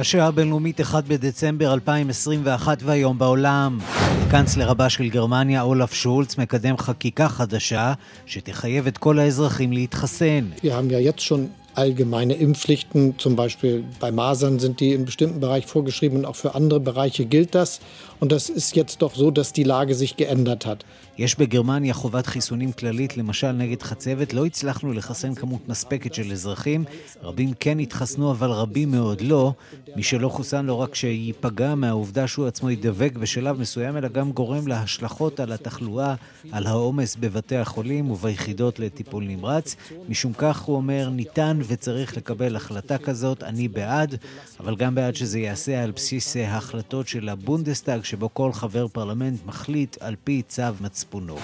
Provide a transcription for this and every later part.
השעה הבינלאומית 1 בדצמבר 2021 והיום בעולם. הקנצלר הבא של גרמניה, אולף שולץ, מקדם חקיקה חדשה שתחייב את כל האזרחים להתחסן. Allgemeine Impfpflichten, zum Beispiel bei Masern sind die in bestimmten Bereichen vorgeschrieben und auch für andere Bereiche gilt das. Und das ist jetzt doch so, dass die Lage sich geändert hat. יש בגרמניה חובת חיסונים כללית, למשל נגד חצבת. לא הצלחנו לחסן כמות מספקת של אזרחים. רבים כן התחסנו, אבל רבים מאוד לא. מי שלא חוסן לא רק שייפגע מהעובדה שהוא עצמו יידבק בשלב מסוים, אלא גם גורם להשלכות על התחלואה, על העומס בבתי החולים וביחידות לטיפול נמרץ. משום כך, הוא אומר, ניתן וצריך לקבל החלטה כזאת, אני בעד, אבל גם בעד שזה ייעשה על בסיס ההחלטות של הבונדסטאג, שבו כל חבר פרלמנט מחליט על פי צו מצפונו.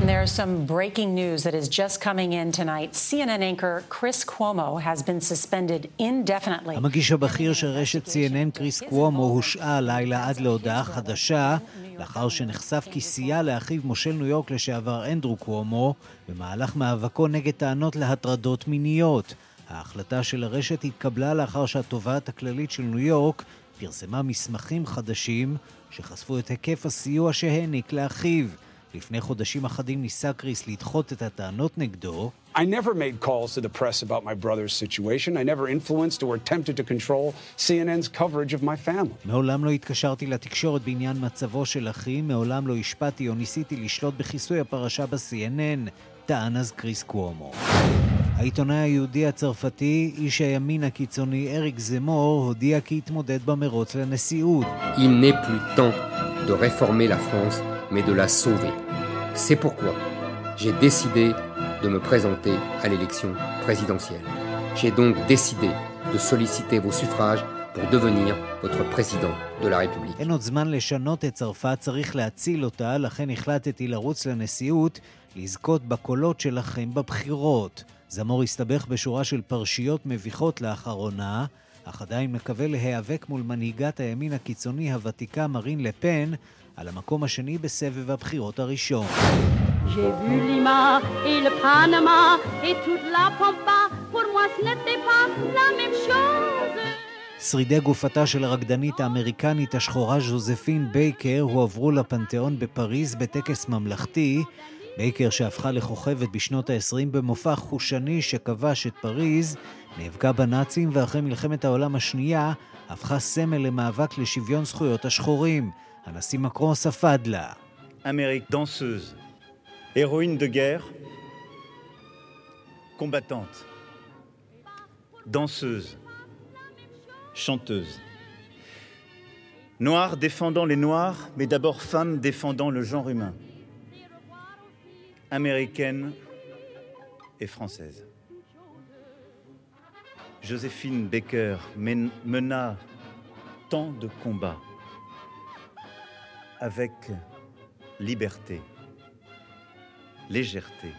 There's some breaking news that is just coming in tonight. CNN anchor Chris Cuomo has been suspended indefinitely. המגיש הבכיר של רשת CNN, קריס קוומו, הושעה הלילה עד להודעה חדשה, לאחר שנחשף כי סייע לאחיו מושל ניו יורק לשעבר אנדרו קוומו, במהלך מאבקו נגד טענות להטרדות מיניות. ההחלטה של הרשת התקבלה לאחר שהתובעת הכללית של ניו יורק פרסמה מסמכים חדשים שחשפו את היקף הסיוע שהעניק לאחיו. לפני חודשים אחדים ניסה קריס לדחות את הטענות נגדו. I never made calls to the press about my brother's situation. I never influenced or attempted to control CNN's coverage of my family. מעולם לא התקשרתי לתקשורת בעניין מצבו של אחי, מעולם לא השפעתי או ניסיתי לשלוט בכיסוי הפרשה ב-CNN, טען אז קריס קוומו. העיתונאי היהודי הצרפתי, איש הימין הקיצוני אריק זמור, הודיע כי יתמודד במרוץ לנשיאות. Il n'est plus temps de réformer la France, mais de la sauver. C'est pourquoi j'ai décidé de me présenter à l'élection présidentielle. J'ai donc décidé de solliciter vos suffrages pour devenir votre président de la République. אין עוד זמן לשנות את צרפת, צריך להציל אותה, לכן החלטתי לרוץ לנשיאות, לזכות בקולות שלכם בבחירות. זמור הסתבך בשורה של פרשיות מביכות לאחרונה, אך עדיין מקווה להיאבק מול מנהיגת הימין הקיצוני הוותיקה מרין לפן על המקום השני בסבב הבחירות הראשון. שרידי גופתה של הרקדנית האמריקנית השחורה ז'וזפין בייקר הועברו לפנתיאון בפריז בטקס ממלכתי, בייקר, שהפכה לכוכבת בשנות ה-20 במופע חושני שכבש את פריז, נאבקה בנאצים ואחרי מלחמת העולם השנייה הפכה סמל למאבק לשוויון זכויות השחורים. הנשיא מקרון ספד לה. Américaine, danseuse, héroïne de guerre, combattante, danseuse, chanteuse. Noire défendant les Noirs, mais d'abord femme défendant. Américaine et française. Joséphine Baker mena tant de combats avec liberté, légèreté,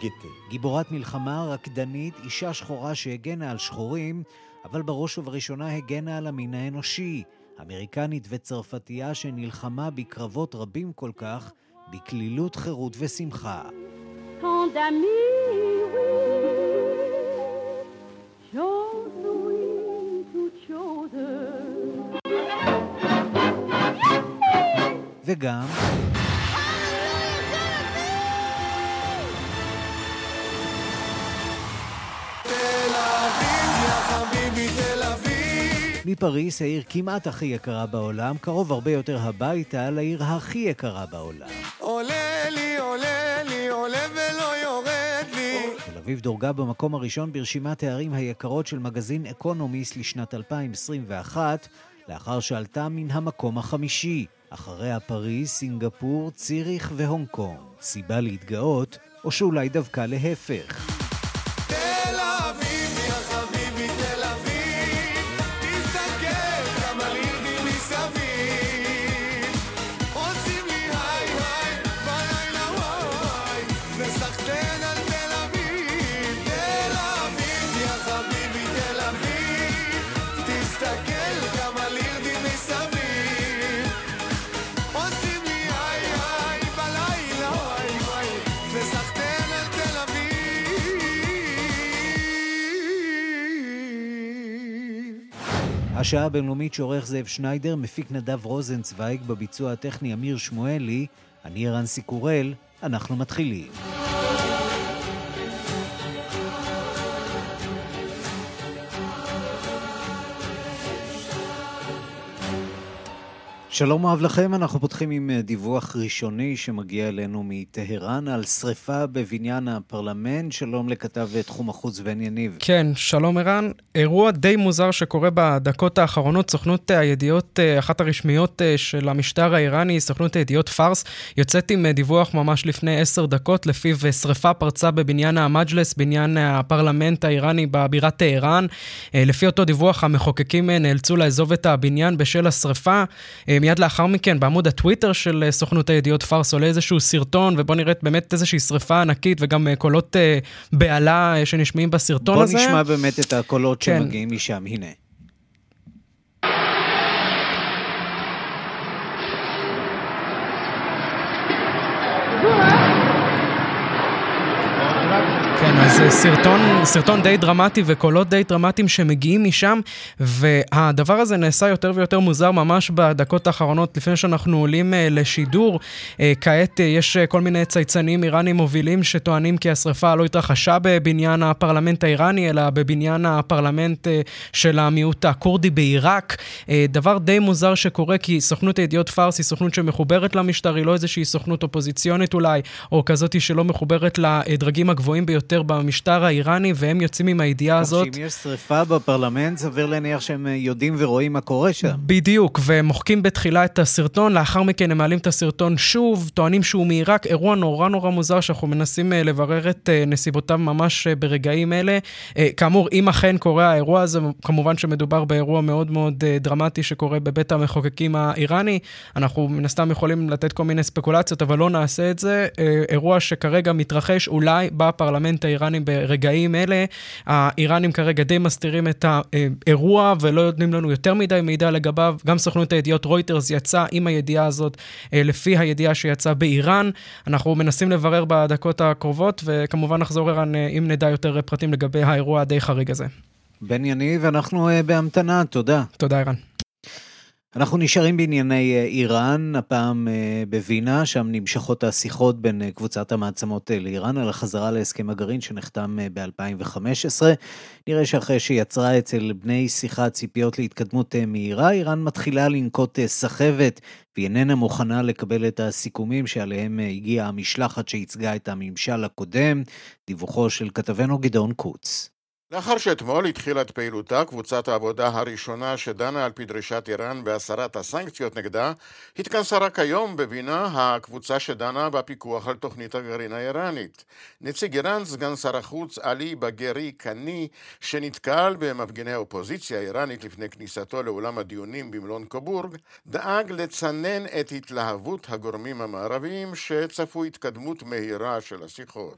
gaieté. גיבורת מלחמה, רקדנית, אישה שחורה שהגנה על שחורים, אבל בראש ובראשונה הגנה על המין האנושי. אמריקנית וצרפתייה שנלחמה בקרבות רבים כל כך בקלילות חירות ושמחה. וגם... מפריס, העיר כמעט הכי יקרה בעולם, קרוב הרבה יותר הביתה לעיר הכי יקרה בעולם. עולה לי, עולה לי, עולה ולא יורד לי. תל אביב דורגה במקום הראשון ברשימת הערים היקרות של מגזין אקונומיסט לשנת 2021, לאחר שעלתה מן המקום החמישי. אחריה פריז, סינגפור, ציריך והונג קונג. סיבה להתגאות, או שאולי דווקא להפך. השעה הבינלאומית שעורך זאב שניידר, מפיק נדב רוזנצוויג, בביצוע הטכני אמיר שמואלי, אני רנסי קורל, אנחנו מתחילים. שלום אוהב לכם, אנחנו פותחים עם אה, דיווח ראשוני שמגיע אלינו מטהרן על שריפה בבניין הפרלמנט. שלום לכתב אה, תחום החוץ בן יניב. כן, שלום ערן. אירוע די מוזר שקורה בדקות האחרונות. סוכנות הידיעות, אה, אחת הרשמיות של המשטר האיראני, סוכנות הידיעות פארס, יוצאת עם דיווח ממש לפני עשר דקות, לפיו שריפה פרצה בבניין המג'לס, בניין הפרלמנט האיראני בבירת טהרן. לפי אותו דיווח, המחוקקים נאלצו לעזוב את הבניין בשל השריפה. מיד לאחר מכן, בעמוד הטוויטר של אה, סוכנות הידיעות פארס עולה איזשהו סרטון, ובוא נראה באמת איזושהי שריפה ענקית וגם אה, קולות אה, בהלה שנשמעים בסרטון בוא הזה. בוא נשמע באמת את הקולות כן. שמגיעים משם, הנה. אה, סרטון, סרטון די דרמטי וקולות די דרמטיים שמגיעים משם, והדבר הזה נעשה יותר ויותר מוזר ממש בדקות האחרונות, לפני שאנחנו עולים uh, לשידור. אה, כעת אה, יש אה, כל מיני צייצנים איראנים מובילים שטוענים כי השרפה לא התרחשה בבניין הפרלמנט האיראני, אלא בבניין הפרלמנט אה, של המיעוט הכורדי בעיראק. אה, דבר די מוזר שקורה, כי סוכנות הידיעות פארס היא סוכנות שמחוברת למשטר, היא לא איזושהי סוכנות אופוזיציונית אולי, או כזאת שלא מחוברת לדרגים הגבוהים ביותר. ביותר במשטר האיראני, והם יוצאים עם הידיעה הזאת. שאם יש שריפה בפרלמנט, סביר להניח שהם אה, יודעים ורואים מה קורה שם. בדיוק, והם מוחקים בתחילה את הסרטון, לאחר מכן הם מעלים את הסרטון שוב, טוענים שהוא מעיראק, אירוע נורא נורא מוזר שאנחנו מנסים אה, לברר את אה, נסיבותיו ממש ברגעים אלה. כאמור, אם אכן קורה האירוע הזה, כמובן שמדובר באירוע מאוד מאוד דרמטי שקורה בבית המחוקקים האיראני. אנחנו מן הסתם יכולים לתת כל מיני ספקולציות, אבל לא נעשה את זה. אירוע שכרגע מתרחש אולי בפרלמנט את האיראנים ברגעים אלה. האיראנים כרגע די מסתירים את האירוע ולא נותנים לנו יותר מדי מידע לגביו. גם סוכנות הידיעות רויטרס יצאה עם הידיעה הזאת אה, לפי הידיעה שיצאה באיראן. אנחנו מנסים לברר בדקות הקרובות, וכמובן נחזור ערן אה, אם נדע יותר פרטים לגבי האירוע הדי חריג הזה. בן יניב, אנחנו אה, בהמתנה, תודה. תודה, ערן. אנחנו נשארים בענייני אה, איראן, הפעם אה, בווינה, שם נמשכות השיחות בין אה, קבוצת המעצמות לאיראן על החזרה להסכם הגרעין שנחתם ב-2015. נראה שאחרי שיצרה אצל בני שיחה ציפיות להתקדמות מהירה, איראן מתחילה לנקוט סחבת והיא איננה מוכנה לקבל את הסיכומים שעליהם הגיעה המשלחת שייצגה את הממשל הקודם. דיווחו של כתבנו גדעון קוץ. לאחר שאתמול התחילה את פעילותה קבוצת העבודה הראשונה שדנה על פי דרישת איראן בהסרת הסנקציות נגדה, התכנסה רק היום בווינה הקבוצה שדנה בפיקוח על תוכנית הגרעין האיראנית. נציג איראן, סגן שר החוץ עלי בגרי קני, שנתקל במפגיני האופוזיציה האיראנית לפני כניסתו לאולם הדיונים במלון קובורג, דאג לצנן את התלהבות הגורמים המערביים שצפו התקדמות מהירה של השיחות.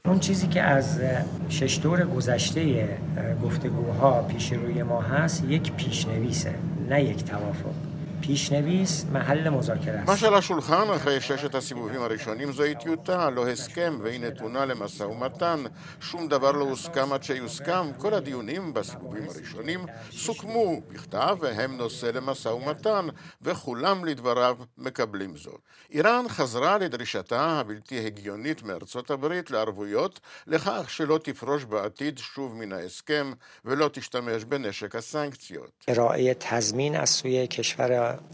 گفتگوها پیش روی ما هست یک پیشنویسه نه یک توافق. پیشنویس محل مذاکره است ما שעל השולחן אחרי ששת הסיבובים הראשונים זוהי טיוטה, לא הסכם, והיא נתונה למשא ומתן. שום דבר לא הוסכם עד שיוסכם. כל הדיונים בסיבובים הראשונים סוכמו בכתב, והם נושא למשא ומתן, וכולם לדבריו מקבלים זאת. איראן חזרה לדרישתה הבלתי הגיונית מארצות הברית לערבויות לכך שלא תפרוש בעתיד שוב מן ההסכם ולא תשתמש בנשק הסנקציות.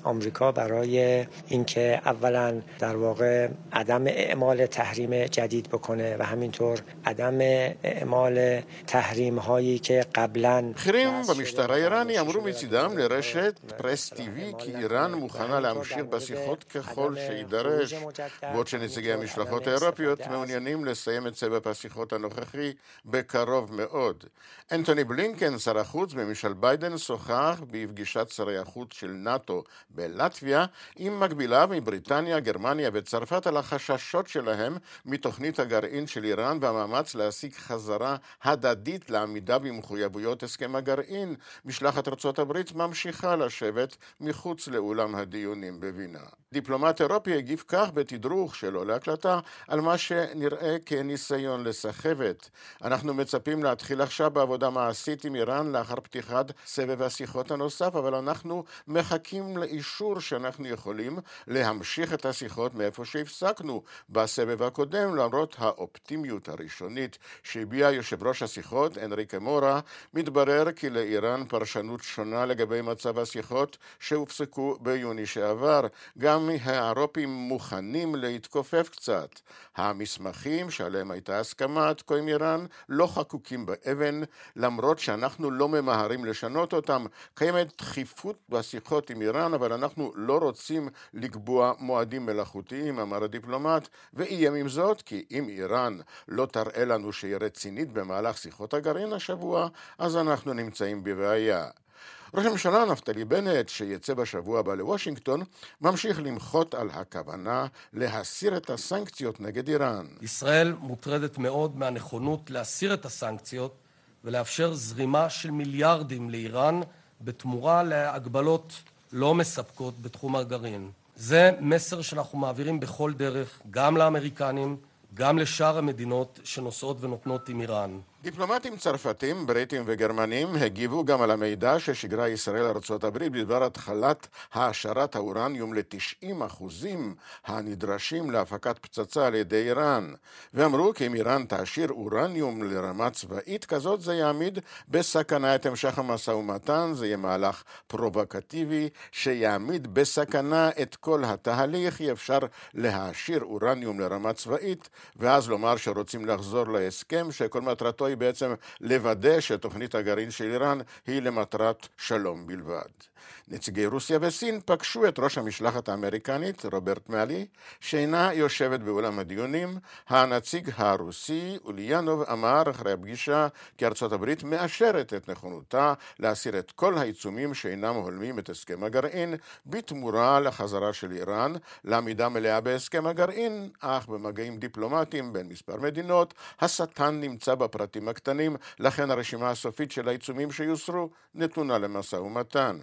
آمریکا برای اینکه اولا در واقع عدم اعمال تحریم جدید بکنه و همینطور عدم اعمال تحریم هایی که قبلا בכירים במשטר האיראני אמרו מצידם לרשת פרס טיווי כי איראן מוכנה להמשיך בשיחות ככל שיידרש, בעוד שנציגי המשלחות האירופיות מעוניינים לסיים את סבב השיחות הנוכחי בקרוב מאוד. אנטוני בלינקן, שר החוץ בממשל ביידן, שוחח בפגישת שרי החוץ של נאט"ו בלטביה עם מקבילה מבריטניה, גרמניה וצרפת על החששות שלהם מתוכנית הגרעין של איראן והמאמץ להשיג חזרה הדדית לעמידה במחויבויות הסכם הגרעין. משלחת ארצות הברית ממשיכה לשבת מחוץ לאולם הדיונים בווינה. דיפלומט אירופי הגיב כך בתדרוך שלו להקלטה על מה שנראה כניסיון לסחבת. אנחנו מצפים להתחיל עכשיו בעבודה מעשית עם איראן לאחר פתיחת סבב השיחות הנוסף, אבל אנחנו מחכים לאישור שאנחנו יכולים להמשיך את השיחות מאיפה שהפסקנו בסבב הקודם, למרות האופטימיות הראשונית שהביע יושב ראש השיחות, אנריקה מורה, מתברר כי לאיראן פרשנות שונה לגבי מצב השיחות שהופסקו ביוני שעבר. גם האירופים מוכנים להתכופף קצת. המסמכים שעליהם הייתה הסכמה עד כה עם איראן לא חקוקים באבן, למרות שאנחנו לא ממהרים לשנות אותם. קיימת דחיפות בשיחות עם איראן, אבל אנחנו לא רוצים לקבוע מועדים מלאכותיים, אמר הדיפלומט, ואיים עם זאת כי אם איראן לא תראה לנו שהיא רצינית במהלך שיחות הגרעין השבוע, אז אנחנו נמצאים בבעיה. ראש הממשלה נפתלי בנט, שיצא בשבוע הבא לוושינגטון, ממשיך למחות על הכוונה להסיר את הסנקציות נגד איראן. ישראל מוטרדת מאוד מהנכונות להסיר את הסנקציות ולאפשר זרימה של מיליארדים לאיראן בתמורה להגבלות לא מספקות בתחום הגרעין. זה מסר שאנחנו מעבירים בכל דרך, גם לאמריקנים, גם לשאר המדינות שנושאות ונותנות עם איראן. דיפלומטים צרפתים, בריטים וגרמנים הגיבו גם על המידע ששיגרה ישראל לארצות הברית בדבר התחלת העשרת האורניום ל-90% הנדרשים להפקת פצצה על ידי איראן, ואמרו כי אם איראן תעשיר אורניום לרמה צבאית כזאת זה יעמיד בסכנה את המשך המשא ומתן, זה יהיה מהלך פרובוקטיבי שיעמיד בסכנה את כל התהליך, אי אפשר להעשיר אורניום לרמה צבאית ואז לומר שרוצים לחזור להסכם שכל מטרתו היא בעצם לוודא שתוכנית הגרעין של איראן היא למטרת שלום בלבד. נציגי רוסיה וסין פגשו את ראש המשלחת האמריקנית, רוברט מאלי, שאינה יושבת באולם הדיונים. הנציג הרוסי, אוליאנוב, אמר אחרי הפגישה כי ארצות הברית מאשרת את נכונותה להסיר את כל העיצומים שאינם הולמים את הסכם הגרעין, בתמורה לחזרה של איראן לעמידה מלאה בהסכם הגרעין, אך במגעים דיפלומטיים בין מספר מדינות, השטן נמצא בפרטים הקטנים, לכן הרשימה הסופית של העיצומים שיוסרו נתונה למשא ומתן.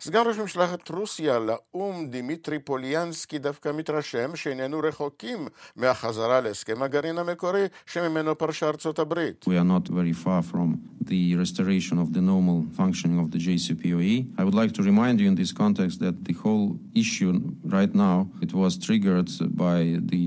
סגן ראש משלחת רוסיה לאו"ם דימיטרי פוליאנסקי דווקא מתרשם שאיננו רחוקים מהחזרה להסכם הגרעין המקורי שממנו פרשה ארצות הברית. We are not very far from the restoration of the normal functioning of the JCPOE. I would like to remind you in this context that the whole issue right now it was triggered by the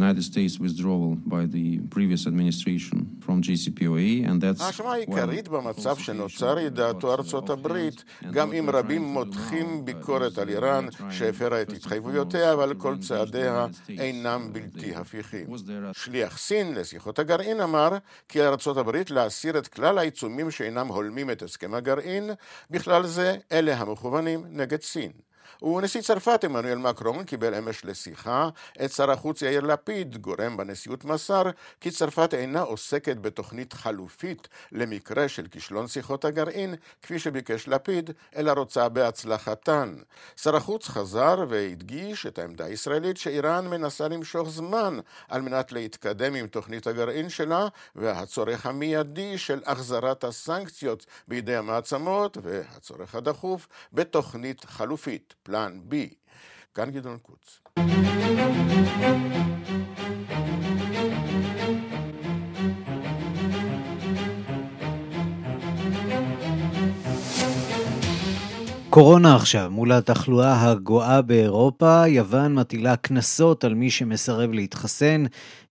United States withdrawal by the previous administration from JCPOA and that's... האשמה העיקרית במצב שנוצר היא דעתו ארצות הברית, גם אם רבים מותחים ביקורת על איראן שהפרה את התחייבויותיה, אבל כל צעדיה אינם בלתי הפיכים. שליח סין לשיחות הגרעין אמר כי ארצות הברית להסיר את כלל העיצומים שאינם הולמים את הסכם הגרעין, בכלל זה אלה המכוונים נגד סין. ונשיא צרפת עמנואל מקרון קיבל אמש לשיחה את שר החוץ יאיר לפיד, גורם בנשיאות מסר כי צרפת אינה עוסקת בתוכנית חלופית למקרה של כישלון שיחות הגרעין, כפי שביקש לפיד, אלא רוצה בהצלחתן. שר החוץ חזר והדגיש את העמדה הישראלית שאיראן מנסה למשוך זמן על מנת להתקדם עם תוכנית הגרעין שלה, והצורך המיידי של החזרת הסנקציות בידי המעצמות, והצורך הדחוף בתוכנית חלופית. פלן B. כאן גדעון קוץ. קורונה עכשיו, מול התחלואה הגואה באירופה, יוון מטילה קנסות על מי שמסרב להתחסן,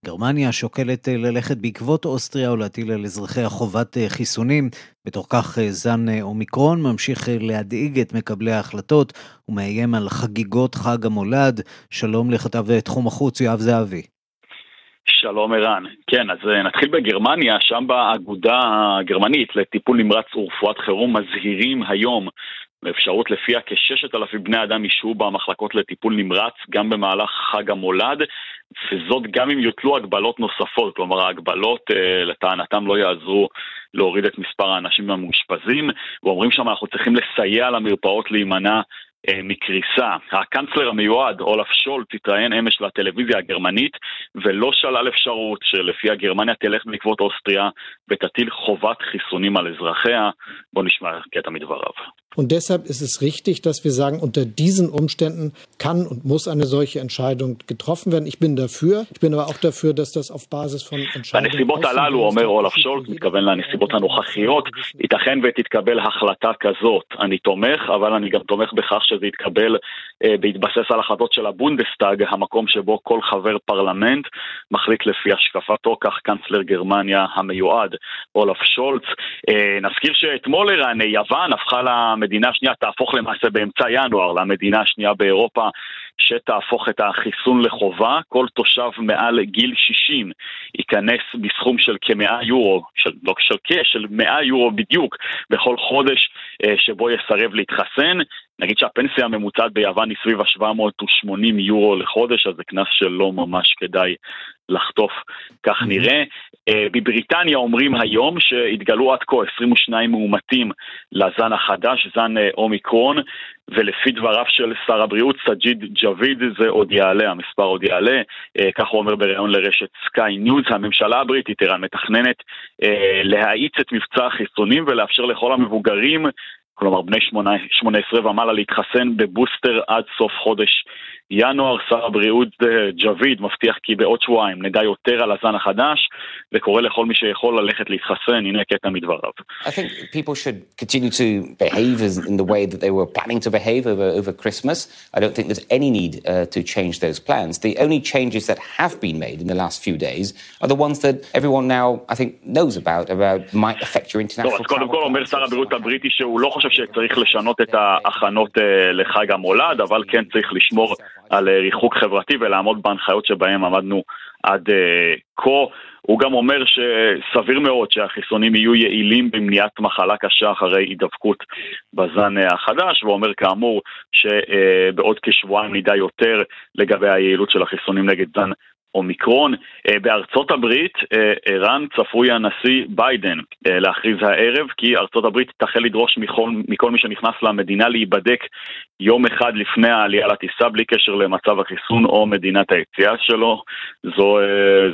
גרמניה שוקלת ללכת בעקבות אוסטריה או להטיל על אזרחיה חובת חיסונים, בתוך כך זן אומיקרון ממשיך להדאיג את מקבלי ההחלטות ומאיים על חגיגות חג המולד. שלום לכתב תחום החוץ יואב זהבי. שלום ערן. כן, אז נתחיל בגרמניה, שם באגודה הגרמנית לטיפול נמרץ ורפואת חירום מזהירים היום באפשרות לפיה כששת אלפים בני אדם ישהו במחלקות לטיפול נמרץ גם במהלך חג המולד, וזאת גם אם יוטלו הגבלות נוספות, כלומר ההגבלות לטענתם לא יעזרו להוריד את מספר האנשים המאושפזים, ואומרים שם אנחנו צריכים לסייע למרפאות להימנע מקריסה. הקנצלר המיועד, אולף שולט, התראיין אמש לטלוויזיה הגרמנית ולא שלל אפשרות שלפיה גרמניה תלך בעקבות אוסטריה ותטיל חובת חיסונים על אזרחיה. בואו נשמע קטע מדבריו. Und deshalb ist es richtig, dass wir sagen, unter diesen Umständen kann und muss eine solche Entscheidung getroffen werden. Ich bin dafür. Ich bin aber auch dafür, dass das auf Basis von Entscheidungen... בנסיבות הללו, אומר אולף שולט, מתכוון לנסיבות הנוכחיות, ייתכן ותתקבל החלטה כזאת. אני תומך, אבל אני גם תומך בכך שזה יתקבל בהתבסס על החלטות של הבונדסטאג, המקום שבו כל חבר פרלמנט מחליט לפי השקפתו, כך קנצלר גרמניה המיועד, אולף שולץ. נזכיר שאתמול ערן, יוון הפכה למדינה השנייה, תהפוך למעשה באמצע ינואר למדינה השנייה באירופה שתהפוך את החיסון לחובה. כל תושב מעל גיל 60 ייקנס בסכום של כ-100 יורו, של, לא של כ, של 100 יורו בדיוק, בכל חודש שבו יסרב להתחסן. נגיד שהפנסיה הממוצעת ביוון היא סביב ה-780 יורו לחודש, אז זה קנס שלא ממש כדאי לחטוף, כך נראה. בבריטניה אומרים היום שהתגלו עד כה 22 מאומתים לזן החדש, זן אומיקרון, ולפי דבריו של שר הבריאות, סג'יד ג'אביד, זה עוד יעלה, המספר עוד יעלה, כך הוא אומר בריאיון לרשת סקאי ניוז. הממשלה הבריטית, ערן, מתכננת להאיץ את מבצע החיסונים ולאפשר לכל המבוגרים כלומר בני 18 ומעלה להתחסן בבוסטר עד סוף חודש ינואר. שר הבריאות ג'אביד מבטיח כי בעוד שבועיים נדע יותר על הזן החדש וקורא לכל מי שיכול ללכת להתחסן, הנה קטע מדבריו. I think people should continue to behave in the way that they were planning to behave over, over Christmas. I don't think there's any need uh, to change those plans. The only changes that have been made in the last few days are the ones that everyone now, I think, knows about, about might affect your international travel. אז קודם כל אומר שר הבריאות הבריטי שהוא לא חושב שצריך לשנות את ההכנות לחג המולד, אבל כן צריך לשמור על ריחוק חברתי ולעמוד בהנחיות שבהם עמדנו עד כה. הוא גם אומר שסביר מאוד שהחיסונים יהיו יעילים במניעת מחלה קשה אחרי הידבקות בזן החדש, ואומר כאמור שבעוד כשבועיים נדע יותר לגבי היעילות של החיסונים נגד זן אומיקרון. בארצות הברית, ערן צפוי הנשיא ביידן להכריז הערב כי ארצות הברית תחל לדרוש מכל, מכל מי שנכנס למדינה להיבדק יום אחד לפני העלייה לטיסה בלי קשר למצב החיסון או מדינת היציאה שלו. זו,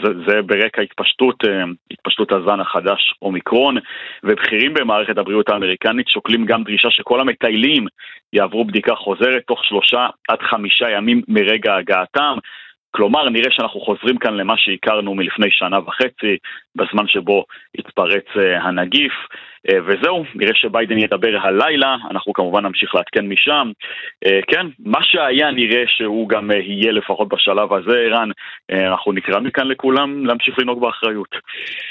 זה, זה ברקע התפשטות, התפשטות הזן החדש אומיקרון, ובכירים במערכת הבריאות האמריקנית שוקלים גם דרישה שכל המטיילים יעברו בדיקה חוזרת תוך שלושה עד חמישה ימים מרגע הגעתם. כלומר, נראה שאנחנו חוזרים כאן למה שהכרנו מלפני שנה וחצי, בזמן שבו התפרץ הנגיף, וזהו, נראה שביידן ידבר הלילה, אנחנו כמובן נמשיך לעדכן משם. כן, מה שהיה נראה שהוא גם יהיה לפחות בשלב הזה, ערן, אנחנו נקרא מכאן לכולם להמשיך לנהוג באחריות.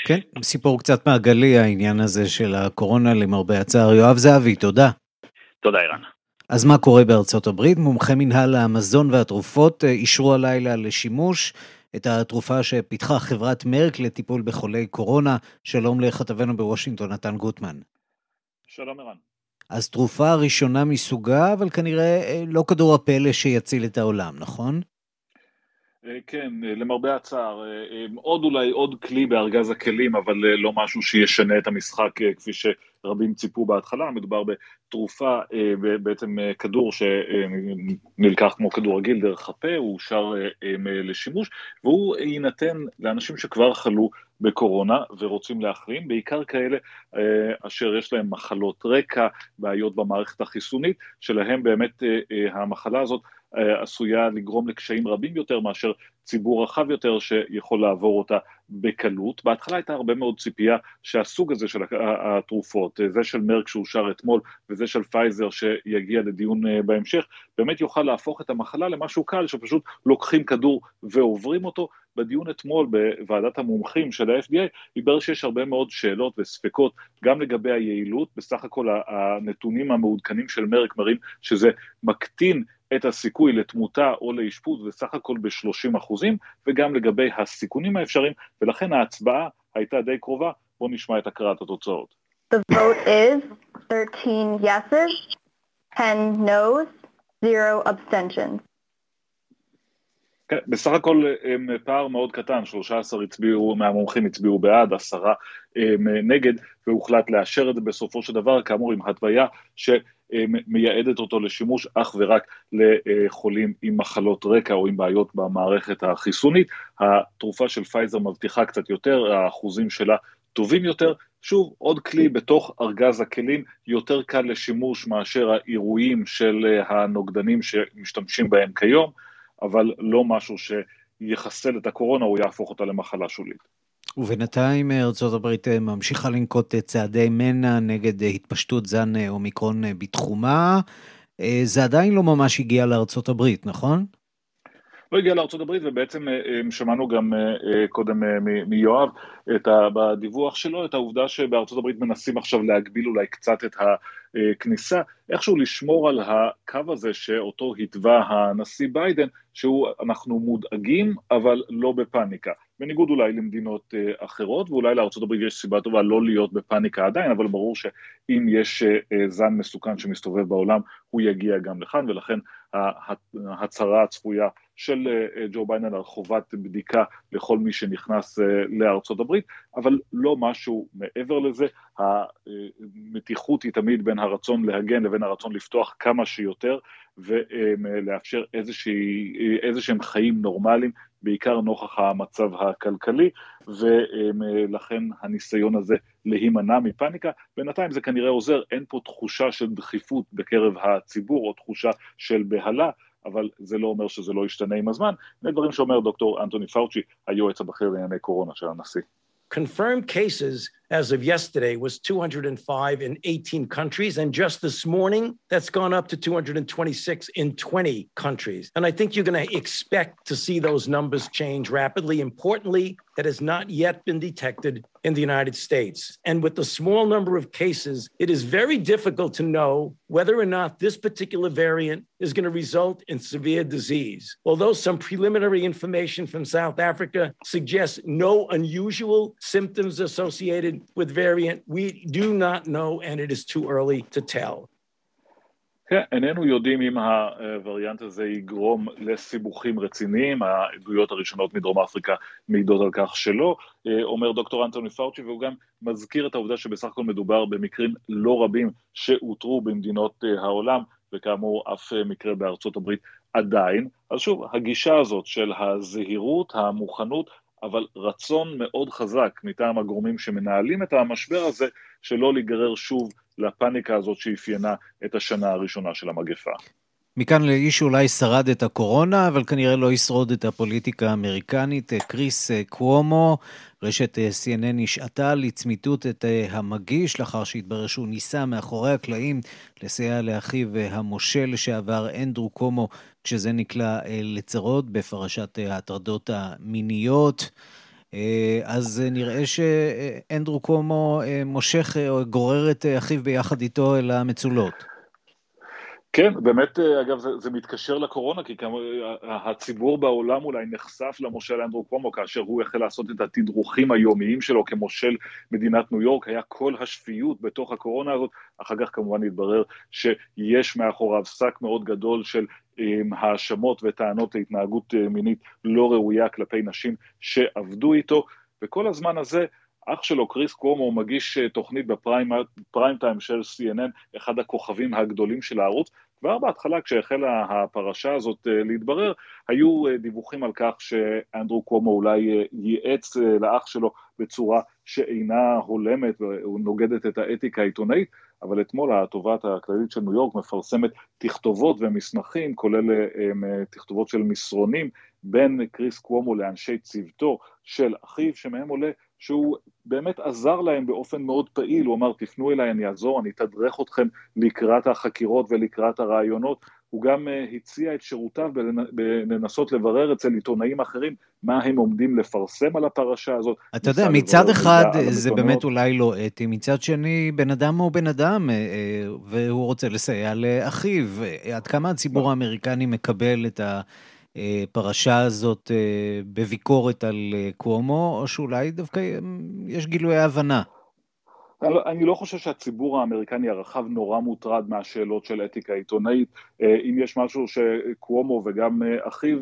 כן, סיפור קצת מעגלי העניין הזה של הקורונה למרבה הצער. יואב זהבי, תודה. תודה, ערן. אז מה קורה בארצות הברית? מומחי מנהל המזון והתרופות אישרו הלילה לשימוש את התרופה שפיתחה חברת מרק לטיפול בחולי קורונה. שלום לכתבנו בוושינגטון, נתן גוטמן. שלום ערן. אז תרופה ראשונה מסוגה, אבל כנראה לא כדור הפלא שיציל את העולם, נכון? כן, למרבה הצער, עוד אולי עוד כלי בארגז הכלים, אבל לא משהו שישנה את המשחק כפי שרבים ציפו בהתחלה, מדובר בתרופה, בעצם כדור שנלקח כמו כדור רגיל דרך הפה, הוא אושר לשימוש, והוא יינתן לאנשים שכבר חלו בקורונה ורוצים להחלים, בעיקר כאלה אשר יש להם מחלות רקע, בעיות במערכת החיסונית, שלהם באמת המחלה הזאת עשויה לגרום לקשיים רבים יותר מאשר ציבור רחב יותר שיכול לעבור אותה בקלות. בהתחלה הייתה הרבה מאוד ציפייה שהסוג הזה של התרופות, זה של מרק שאושר אתמול וזה של פייזר שיגיע לדיון בהמשך, באמת יוכל להפוך את המחלה למשהו קל שפשוט לוקחים כדור ועוברים אותו. בדיון אתמול בוועדת המומחים של ה-FDA, התברר שיש הרבה מאוד שאלות וספקות גם לגבי היעילות, בסך הכל הנתונים המעודכנים של מרק מראים שזה מקטין את הסיכוי לתמותה או לאשפוז בסך הכל ב-30 אחוזים, וגם לגבי הסיכונים האפשריים, ולכן ההצבעה הייתה די קרובה. בואו נשמע את הקראת התוצאות. The vote is 13 yeses, 10 no's, 0 abstentions. כן, בסך הכל פער מאוד קטן, 13 הצביעו, מהמומחים הצביעו בעד, עשרה נגד, והוחלט לאשר את זה בסופו של דבר, כאמור עם התוויה שמייעדת אותו לשימוש אך ורק לחולים עם מחלות רקע או עם בעיות במערכת החיסונית. התרופה של פייזר מבטיחה קצת יותר, האחוזים שלה טובים יותר, שוב, עוד כלי בתוך ארגז הכלים, יותר קל לשימוש מאשר האירועים של הנוגדנים שמשתמשים בהם כיום, אבל לא משהו שיחסל את הקורונה או יהפוך אותה למחלה שולית. ובינתיים ארה"ב ממשיכה לנקוט צעדי מנע נגד התפשטות זן אומיקרון בתחומה. זה עדיין לא ממש הגיע הברית, נכון? לא הגיע הברית ובעצם שמענו גם קודם מיואב בדיווח שלו את העובדה שבארצות הברית מנסים עכשיו להגביל אולי קצת את הכניסה, איכשהו לשמור על הקו הזה שאותו התווה הנשיא ביידן, שהוא אנחנו מודאגים אבל לא בפאניקה. בניגוד אולי למדינות אחרות, ואולי הברית יש סיבה טובה לא להיות בפאניקה עדיין, אבל ברור שאם יש זן מסוכן שמסתובב בעולם, הוא יגיע גם לכאן, ולכן ההצהרה הצפויה של ג'ו ביידן על חובת בדיקה לכל מי שנכנס לארצות הברית, אבל לא משהו מעבר לזה, המתיחות היא תמיד בין הרצון להגן לבין הרצון לפתוח כמה שיותר, ולאפשר איזה שהם חיים נורמליים, בעיקר נוכח המצב הכלכלי, ולכן הניסיון הזה להימנע מפאניקה. בינתיים זה כנראה עוזר, אין פה תחושה של דחיפות בקרב הציבור או תחושה של בהלה, אבל זה לא אומר שזה לא ישתנה עם הזמן. זה דברים שאומר דוקטור אנטוני פאוצ'י, היועץ הבכיר לענייני קורונה של הנשיא. confirmed cases as of yesterday was 205 in 18 countries. And just this morning, that's gone up to 226 in 20 countries. And I think you're going to expect to see those numbers change rapidly. Importantly, that has not yet been detected in the United States. And with the small number of cases, it is very difficult to know whether or not this particular variant is going to result in severe disease. Although some preliminary information from South Africa suggests no unusual symptoms associated with variant, we do not know, and it is too early to tell. כן, איננו יודעים אם הווריאנט הזה יגרום לסיבוכים רציניים, העדויות הראשונות מדרום אפריקה מעידות על כך שלא, אומר דוקטור אנטוני פאוצ'י, והוא גם מזכיר את העובדה שבסך הכל מדובר במקרים לא רבים שאותרו במדינות העולם, וכאמור אף מקרה בארצות הברית עדיין. אז שוב, הגישה הזאת של הזהירות, המוכנות, אבל רצון מאוד חזק מטעם הגורמים שמנהלים את המשבר הזה, שלא להיגרר שוב לפאניקה הזאת שאפיינה את השנה הראשונה של המגפה. מכאן לאיש שאולי שרד את הקורונה, אבל כנראה לא ישרוד את הפוליטיקה האמריקנית, קריס קוומו, רשת CNN נשעתה לצמיתות את המגיש, לאחר שהתברר שהוא ניסה מאחורי הקלעים לסייע לאחיו המושל לשעבר אנדרו קומו, כשזה נקלע לצרות בפרשת ההטרדות המיניות. אז נראה שאנדרו קומו מושך או גורר את אחיו ביחד איתו אל המצולות. כן, באמת, אגב, זה, זה מתקשר לקורונה, כי כמו, הציבור בעולם אולי נחשף למושל אנדרו קומו, כאשר הוא החל לעשות את התדרוכים היומיים שלו כמושל מדינת ניו יורק, היה כל השפיות בתוך הקורונה הזאת, אחר כך כמובן התברר שיש מאחוריו שק מאוד גדול של האשמות וטענות להתנהגות מינית לא ראויה כלפי נשים שעבדו איתו, וכל הזמן הזה אח שלו, קריס קוומו, מגיש תוכנית בפריים טיים של CNN, אחד הכוכבים הגדולים של הערוץ. כבר בהתחלה, כשהחלה הפרשה הזאת להתברר, היו דיווחים על כך שאנדרו קוומו אולי ייעץ לאח שלו בצורה שאינה הולמת ונוגדת את האתיקה העיתונאית, אבל אתמול התובעת הכללית של ניו יורק מפרסמת תכתובות ומסמכים, כולל תכתובות של מסרונים, בין קריס קוומו לאנשי צוותו של אחיו, שמהם עולה שהוא באמת עזר להם באופן מאוד פעיל, הוא אמר, תפנו אליי, אני אעזור, אני אתדרך אתכם לקראת החקירות ולקראת הרעיונות. הוא גם הציע את שירותיו בלנסות לברר אצל עיתונאים אחרים מה הם עומדים לפרסם על הפרשה הזאת. אתה יודע, מצד אחד זה באמת אולי לא אתי, מצד שני, בן אדם הוא בן אדם, והוא רוצה לסייע לאחיו. עד כמה הציבור האמריקני מקבל את ה... פרשה הזאת בביקורת על קוומו, או שאולי דווקא יש גילוי הבנה? אני לא חושב שהציבור האמריקני הרחב נורא מוטרד מהשאלות של אתיקה עיתונאית. אם יש משהו שקוומו וגם אחיו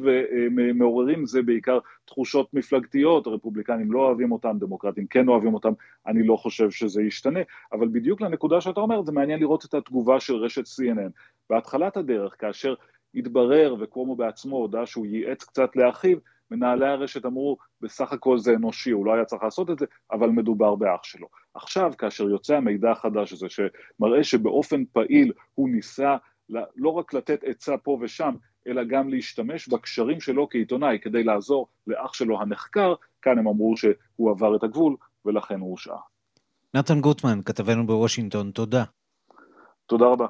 מעוררים, זה בעיקר תחושות מפלגתיות, הרפובליקנים לא אוהבים אותם, דמוקרטים כן אוהבים אותם, אני לא חושב שזה ישתנה. אבל בדיוק לנקודה שאתה אומר, זה מעניין לראות את התגובה של רשת CNN. בהתחלת הדרך, כאשר התברר וקוומו בעצמו הודה שהוא ייעץ קצת לאחיו, מנהלי הרשת אמרו, בסך הכל זה אנושי, הוא לא היה צריך לעשות את זה, אבל מדובר באח שלו. עכשיו, כאשר יוצא המידע החדש הזה, שמראה שבאופן פעיל הוא ניסה לא רק לתת עצה פה ושם, אלא גם להשתמש בקשרים שלו כעיתונאי כדי לעזור לאח שלו הנחקר, כאן הם אמרו שהוא עבר את הגבול ולכן הוא הושעה. נתן גוטמן, כתבנו בוושינגטון, תודה. תודה רבה.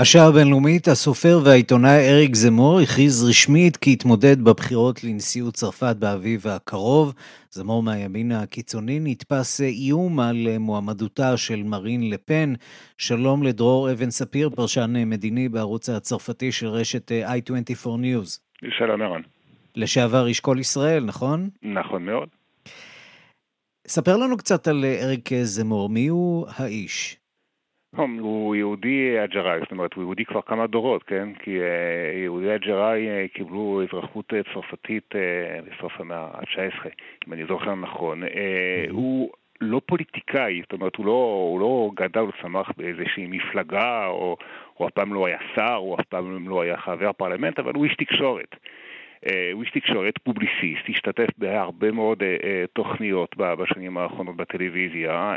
השעה הבינלאומית, הסופר והעיתונאי אריק זמור הכריז רשמית כי יתמודד בבחירות לנשיאות צרפת באביב הקרוב. זמור מהימין הקיצוני נתפס איום על מועמדותה של מרין לפן. שלום לדרור אבן ספיר, פרשן מדיני בערוץ הצרפתי של רשת i24 News. שלום ערן. לשעבר איש כל ישראל, נכון? נכון מאוד. ספר לנו קצת על אריק זמור, מי הוא האיש? הוא יהודי אג'ראי, זאת אומרת, הוא יהודי כבר כמה דורות, כן? כי uh, יהודי אג'ראי uh, קיבלו אזרחות uh, צרפתית בסוף המאה ה-19, אם אני זוכר נכון. Mm-hmm. הוא לא פוליטיקאי, זאת אומרת, הוא לא, הוא לא גדל או צמח באיזושהי מפלגה, או הוא אף פעם לא היה שר, הוא אף פעם לא היה חבר פרלמנט, אבל הוא איש תקשורת. אה, הוא איש תקשורת פובליציסט, השתתף בהרבה מאוד אה, אה, תוכניות בשנים האחרונות בטלוויזיה,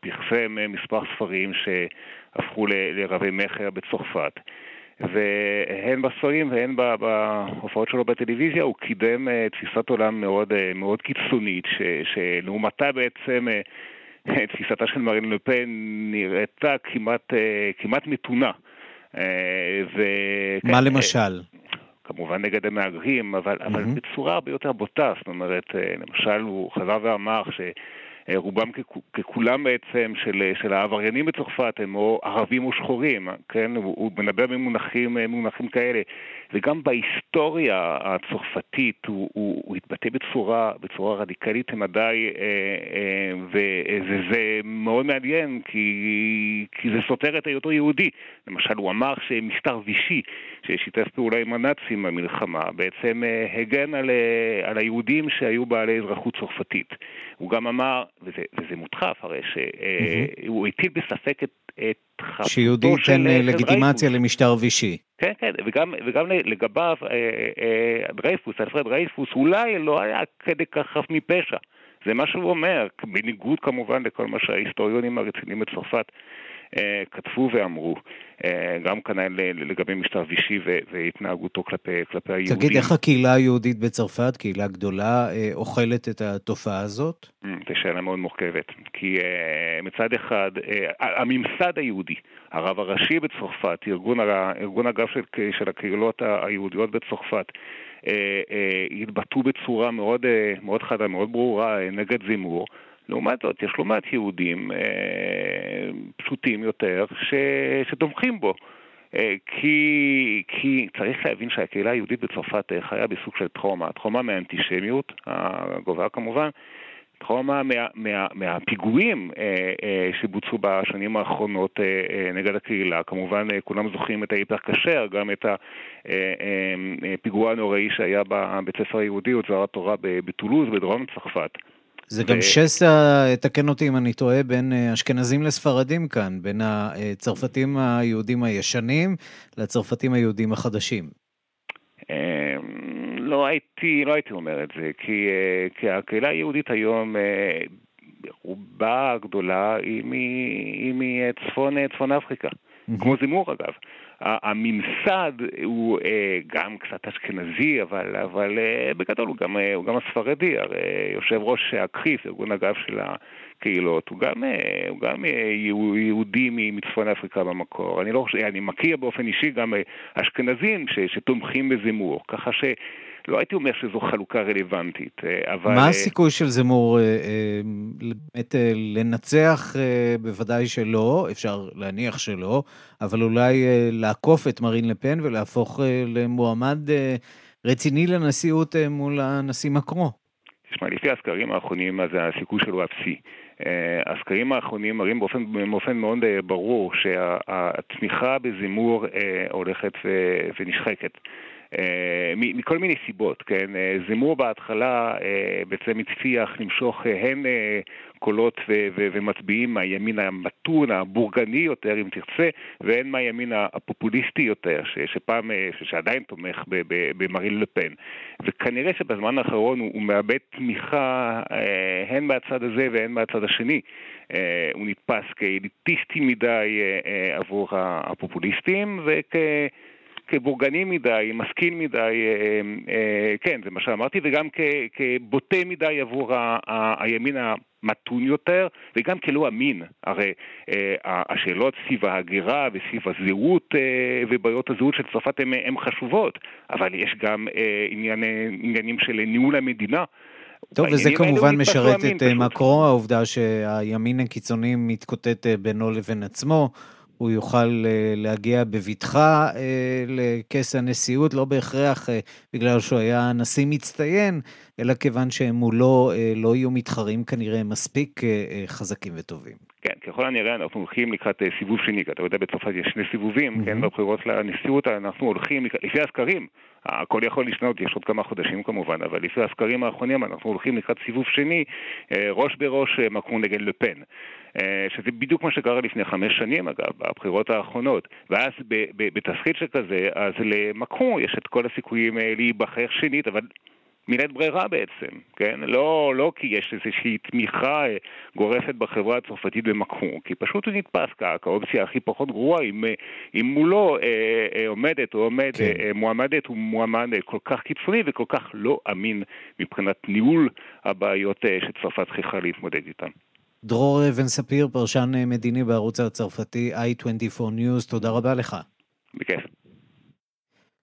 פרסם מספר ספרים שהפכו לרבי מכר בצרפת. והן בספרים והן בהופעות שלו בטלוויזיה הוא קידם תפיסת עולם מאוד, מאוד קיצונית, ש, שלעומתה בעצם תפיסתה של מרין לפן נראתה כמעט, כמעט מתונה. ו... מה למשל? כמובן נגד המהגרים, אבל, mm-hmm. אבל בצורה הרבה יותר בוטה, זאת אומרת, אה, למשל הוא חזר ואמר ש... רובם ככולם בעצם של, של העבריינים בצרפת הם או ערבים או שחורים, כן? הוא, הוא מדבר במונחים במונחים כאלה. וגם בהיסטוריה הצרפתית הוא, הוא, הוא התבטא בצורה, בצורה רדיקלית למדי, אה, אה, וזה מאוד מעניין כי, כי זה סותר את היותו יהודי. למשל, הוא אמר שמשטר וישי, ששיתף פעולה עם הנאצים במלחמה, בעצם אה, הגן על, אה, על היהודים שהיו בעלי אזרחות צרפתית. הוא גם אמר, וזה, וזה מוטרף הרי, שהוא mm-hmm. הטיל בספק את, את חפותו של... שיהודי ייתן אה, לגיטימציה למשטר וישי. כן, כן, וגם, וגם לגביו, אה, אה, דרייפוס, אלפרד דרייפוס, אולי לא היה כדי כך חף מפשע. זה מה שהוא אומר, בניגוד כמובן לכל מה שההיסטוריונים הרציניים בצרפת אה, כתבו ואמרו, אה, גם כנראה לגבי משטר וישי והתנהגותו כלפי, כלפי היהודים. תגיד, איך הקהילה היהודית בצרפת, קהילה גדולה, אה, אוכלת את התופעה הזאת? זו שאלה מאוד מורכבת, כי מצד אחד, הממסד היהודי, הרב הראשי בצרפת, ארגון, ארגון הגב של, של הקהילות היהודיות בצרפת, התבטאו בצורה מאוד, מאוד חדה, מאוד ברורה, נגד זימור. לעומת זאת, יש לא מעט יהודים אה, פשוטים יותר ש, שתומכים בו. אה, כי, כי צריך להבין שהקהילה היהודית בצרפת אה, חיה בסוג של טראומה, טראומה מהאנטישמיות הגובה כמובן, טראומה מה, מה, מהפיגועים שבוצעו בשנים האחרונות נגד הקהילה. כמובן, כולם זוכרים את ההיפר כשר, גם את הפיגוע הנוראי שהיה בבית ספר היהודי, אוצר התורה בטולוז, בדרום צרפת. זה גם שסע, תקן אותי אם אני טועה, בין אה, אשכנזים לספרדים כאן, בין הצרפתים היהודים הישנים לצרפתים היהודים החדשים. אמ, לא הייתי, לא הייתי אומר את זה, כי, אה, כי הקהילה היהודית היום, אה, רובה הגדולה היא מצפון אפריקה, mm-hmm. כמו זימור אגב. הממסד הוא אה, גם קצת אשכנזי, אבל, אבל אה, בגדול הוא גם, אה, הוא גם הספרדי, הרי יושב ראש הקחיף, ארגון הגב של הקהילות, הוא גם, הוא גם יהודי מצפון אפריקה במקור. אני, לא, אני מכיר באופן אישי גם אשכנזים ש, שתומכים בזימור, ככה ש... לא הייתי אומר שזו חלוקה רלוונטית, אה, אבל... מה אה, הסיכוי של זמור אה, באמת לנצח? בוודאי שלא, אפשר להניח שלא, אבל אולי לעקוף את מרין לפן ולהפוך למועמד רציני לנשיאות מול הנשיא מקרו. תשמע, לפי הסקרים האחרונים, אז הסיכוי שלו אפסי. הסקרים האחרונים מראים באופן, באופן מאוד ברור שהתמיכה בזימור הולכת ונשחקת. מכל מיני סיבות, כן? זימור בהתחלה בעצם הצליח למשוך הן קולות ו- ו- ומצביעים מהימין המתון, הבורגני יותר, אם תרצה, והן מהימין הפופוליסטי יותר, ש- שפעם, ש- שעדיין תומך במרין לפן. וכנראה שבזמן האחרון הוא, הוא מאבד תמיכה הן מהצד הזה והן מהצד השני. הוא נתפס כאליטיסטי מדי עבור הפופוליסטים וכ... כבורגני מדי, משכיל מדי, אה, אה, כן, זה מה שאמרתי, וגם כבוטה מדי עבור הימין המתון יותר, וגם כלא אמין. הרי אה, השאלות סביב ההגירה וסביב הזהות ובעיות הזהות של צרפת הן חשובות, אבל יש גם עניין, עניינים של ניהול המדינה. טוב, וזה כמובן משרת את מקרו, העובדה שהימין הקיצוני מתקוטט בינו לבין עצמו. הוא יוכל אה, להגיע בבטחה אה, לכס הנשיאות, לא בהכרח אה, בגלל שהוא היה נשיא מצטיין, אלא כיוון שהם מולו לא יהיו מתחרים כנראה מספיק חזקים וטובים. כן, ככל הנראה אנחנו הולכים לקראת סיבוב שני, כי אתה יודע, בצרפת יש שני סיבובים, mm-hmm. כן, בבחירות לנשיאות אנחנו הולכים, לפי הסקרים, הכל יכול לשנות, יש עוד כמה חודשים כמובן, אבל לפי הסקרים האחרונים אנחנו הולכים לקראת סיבוב שני, ראש בראש מקרון נגד לפן. אה, שזה בדיוק מה שקרה לפני חמש שנים אגב, בבחירות האחרונות. ואז בתסריט שכזה, אז למקרו יש את כל הסיכויים אה, להיבחר שנית, אבל מילת ברירה בעצם, כן? לא, לא כי יש איזושהי תמיכה אה, גורפת בחברה הצרפתית במקרו, כי פשוט הוא נתפס כאופציה הכי פחות גרועה, אם, אם מולו אה, אה, עומדת או עומד כן. אה, מועמדת הוא מועמד כל כך קיצוני וכל כך לא אמין מבחינת ניהול הבעיות אה, שצרפת צריכה להתמודד איתן. דרור אבן ספיר, פרשן אה, מדיני בערוץ הצרפתי i24 News, תודה רבה לך. בכיף.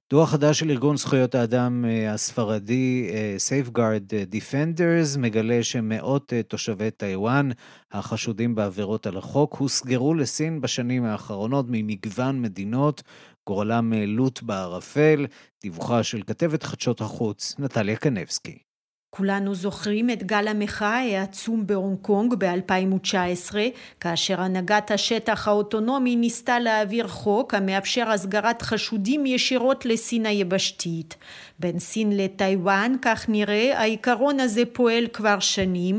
דוח חדש של ארגון זכויות האדם אה, הספרדי אה, Safeguard Defenders מגלה שמאות תושבי טיוואן החשודים בעבירות על החוק הוסגרו לסין בשנים האחרונות ממגוון מדינות, גורלם לוט בערפל, דיווחה של כתבת חדשות החוץ נטליה קנבסקי. כולנו זוכרים את גל המחאה העצום בהונג קונג ב-2019, כאשר הנהגת השטח האוטונומי ניסתה להעביר חוק המאפשר הסגרת חשודים ישירות לסין היבשתית. בין סין לטיוואן, כך נראה, העיקרון הזה פועל כבר שנים.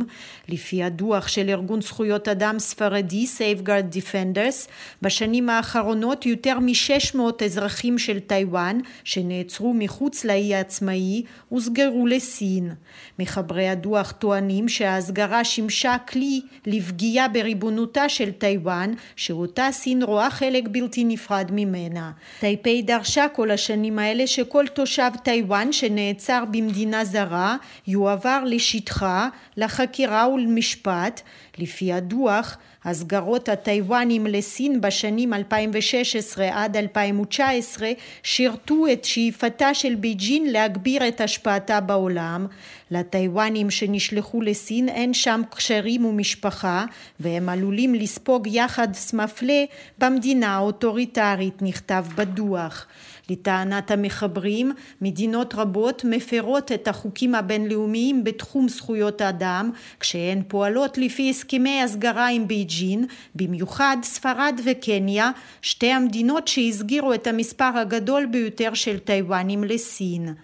לפי הדוח של ארגון זכויות אדם ספרדי Safeguard Defenders, בשנים האחרונות יותר מ-600 אזרחים של טיוואן שנעצרו מחוץ לאי העצמאי הוסגרו לסין. מחברי הדוח טוענים שההסגרה שימשה כלי לפגיעה בריבונותה של טיוואן, שאותה סין רואה חלק בלתי נפרד ממנה. טייפי דרשה כל השנים האלה שכל תושב טיוואן שנעצר במדינה זרה יועבר לשטחה, לחקירה ולמשפט. לפי הדוח, הסגרות הטיוואנים לסין בשנים 2016 עד 2019 שירתו את שאיפתה של בייג'ין להגביר את השפעתה בעולם. לטיוואנים שנשלחו לסין אין שם קשרים ומשפחה והם עלולים לספוג יחס מפלה במדינה האוטוריטרית נכתב בדוח. לטענת המחברים, מדינות רבות מפרות את החוקים הבינלאומיים בתחום זכויות האדם, כשהן פועלות לפי הסכמי הסגרה עם בייג'ין, במיוחד ספרד וקניה, שתי המדינות שהסגירו את המספר הגדול ביותר של טיוואנים לסין.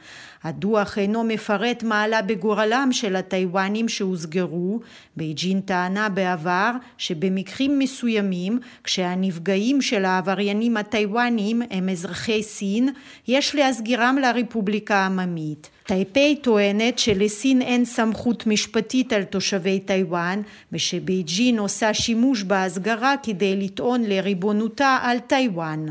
הדוח אינו מפרט מה עלה בגורלם של הטיוואנים שהוסגרו. בייג'ין טענה בעבר שבמקרים מסוימים, כשהנפגעים של העבריינים הטיוואנים הם אזרחי סין, יש להסגירם לרפובליקה העממית. טייפי טוענת שלסין אין סמכות משפטית על תושבי טיוואן ושבייג'ין עושה שימוש בהסגרה כדי לטעון לריבונותה על טיוואן.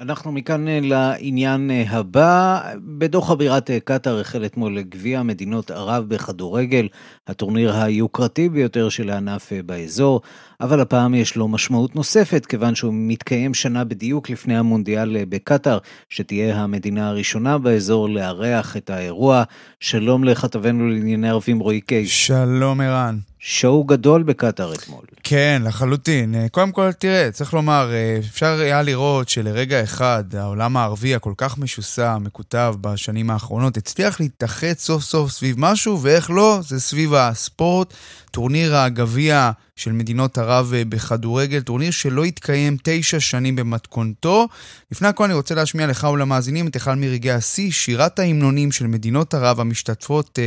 אנחנו מכאן אה, לעניין אה, הבא. בדוח בירת אה, קטאר החל אתמול גביע מדינות ערב בכדורגל, הטורניר היוקרתי ביותר של הענף באזור, אבל הפעם יש לו משמעות נוספת, כיוון שהוא מתקיים שנה בדיוק לפני המונדיאל בקטאר, שתהיה המדינה הראשונה באזור לארח את האירוע. שלום לכתבנו לענייני ערבים רועי קייס. שלום ערן. Show גדול בקטאר אתמול. כן, לחלוטין. אה, קודם כל, תראה, צריך לומר, אה, אפשר היה לראות שלרגע אחד העולם הערבי הכל כך משוסע, מקוטב בשנים האחרונות, הצליח להתאחד סוף סוף סביב משהו, ואיך לא, זה סביב הספורט, טורניר הגביע של מדינות ערב אה, בכדורגל, טורניר שלא התקיים תשע שנים במתכונתו. לפני הכל אני רוצה להשמיע לך ולמאזינים את אחד מרגעי השיא, שירת ההמנונים של מדינות ערב המשתתפות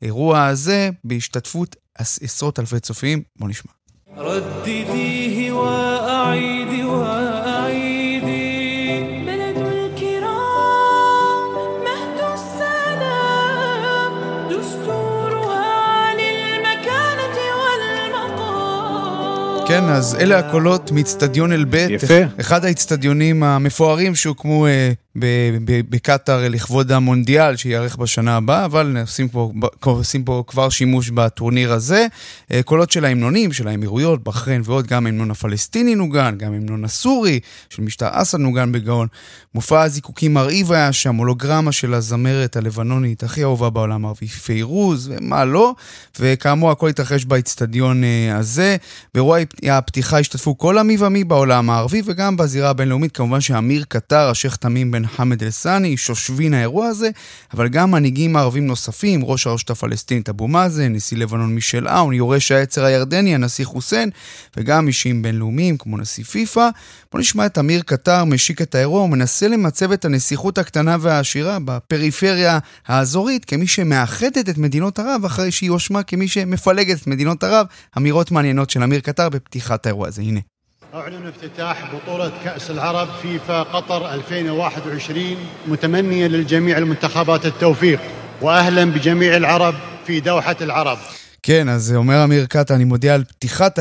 באירוע הזה, בהשתתפות עשרות אלפי צופים. בואו נשמע. ردديه وأعيدي وأعيدي بلد الكرام مهد السلام دستورها للمكانة والمقام כן, אז אלה הקולות מאיצטדיון אל-בית. יפה. אחד האיצטדיונים המפוארים שהוקמו אה, בקטאר לכבוד המונדיאל שייארך בשנה הבאה, אבל עושים פה, עושים פה כבר שימוש בטורניר הזה. אה, קולות של ההמנונים, של האמירויות, בחריין ועוד, גם ההמנון הפלסטיני נוגן, גם ההמנון הסורי, של משטר אסד נוגן בגאון. מופע הזיקוקים מרהיב היה שם, הולוגרמה של הזמרת הלבנונית הכי אהובה בעולם הערבי, פיירוז, ומה לא, וכאמור הכל התרחש באיצטדיון אה, הזה. באירוע הפתיחה השתתפו כל המי ומי בעולם הערבי, וגם בזירה הבינלאומית, כמובן שאמיר קטר, השייח' תמים בן חמד אל-סאני, שושבין האירוע הזה, אבל גם מנהיגים ערבים נוספים, ראש הרשות הפלסטינית אבו מאזן, נשיא לבנון מישל אאון, יורש העצר הירדני, הנשיא חוסיין, וגם אישים בינלאומיים כמו נשיא פיפ"א. בואו נשמע את אמיר קטר משיק את האירוע ומנסה למצב את הנסיכות הקטנה והעשירה בפריפריה האזורית כמי שמאחדת את מדינות ערב אחרי שהיא הואשמה כמי שמפלגת את מדינות ערב. אמירות מעניינות של אמיר קטר בפתיחת האירוע הזה. הנה. أعلن افتتاح بطولة كأس العرب فيفا قطر 2021 متمنيا للجميع المنتخبات التوفيق وأهلا بجميع العرب في دوحة العرب. כן, אז אומר אמיר קאטה, אני מודיע על פתיחת